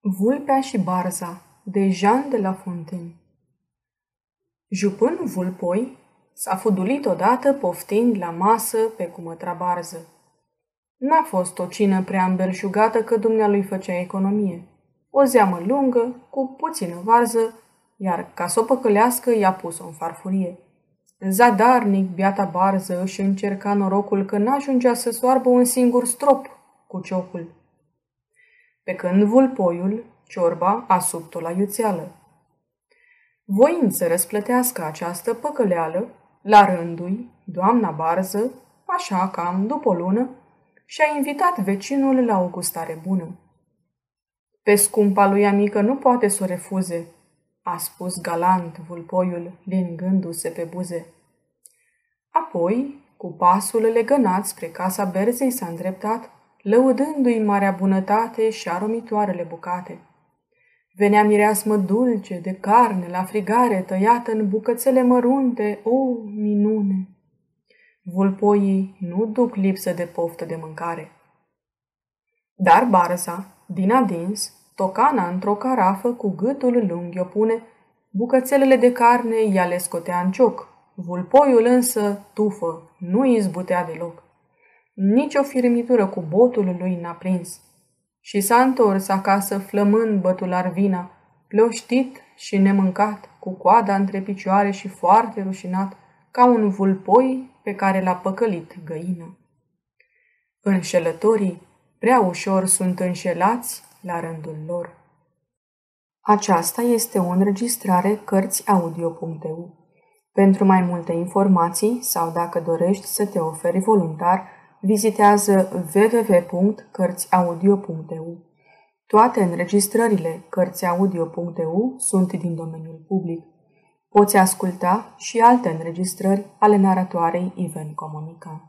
Vulpea și barza de Jean de la Fontaine Jupân vulpoi s-a fudulit odată poftind la masă pe cumătra barză. N-a fost o cină prea îmbelșugată că dumnealui făcea economie. O zeamă lungă, cu puțină varză, iar ca să o păcălească i-a pus-o în farfurie. Zadarnic, biata barză își încerca norocul că n-ajungea să soarbă un singur strop cu ciocul pe când vulpoiul, ciorba, a subtul la iuțeală. Voind să răsplătească această păcăleală, la rândui, doamna Barză, așa cam după o lună, și-a invitat vecinul la o gustare bună. Pe scumpa lui amică nu poate să o refuze, a spus galant vulpoiul, lingându-se pe buze. Apoi, cu pasul legănat spre casa berzei s-a îndreptat lăudându-i marea bunătate și aromitoarele bucate. Venea mireasmă dulce de carne la frigare tăiată în bucățele mărunte, o minune! Vulpoii nu duc lipsă de poftă de mâncare. Dar barza, din adins, tocana într-o carafă cu gâtul lung o pune, bucățelele de carne ea le scotea în cioc, vulpoiul însă tufă, nu izbutea deloc. Nici o firmitură cu botul lui n-a prins. Și s-a întors acasă flămând bătular vina, ploștit și nemâncat, cu coada între picioare și foarte rușinat, ca un vulpoi pe care l-a păcălit găină. Înșelătorii prea ușor sunt înșelați la rândul lor. Aceasta este o înregistrare Cărțiaudio.eu. Pentru mai multe informații sau dacă dorești să te oferi voluntar, vizitează www.cărțiaudio.eu. Toate înregistrările Cărțiaudio.eu sunt din domeniul public. Poți asculta și alte înregistrări ale naratoarei Iven Comunica.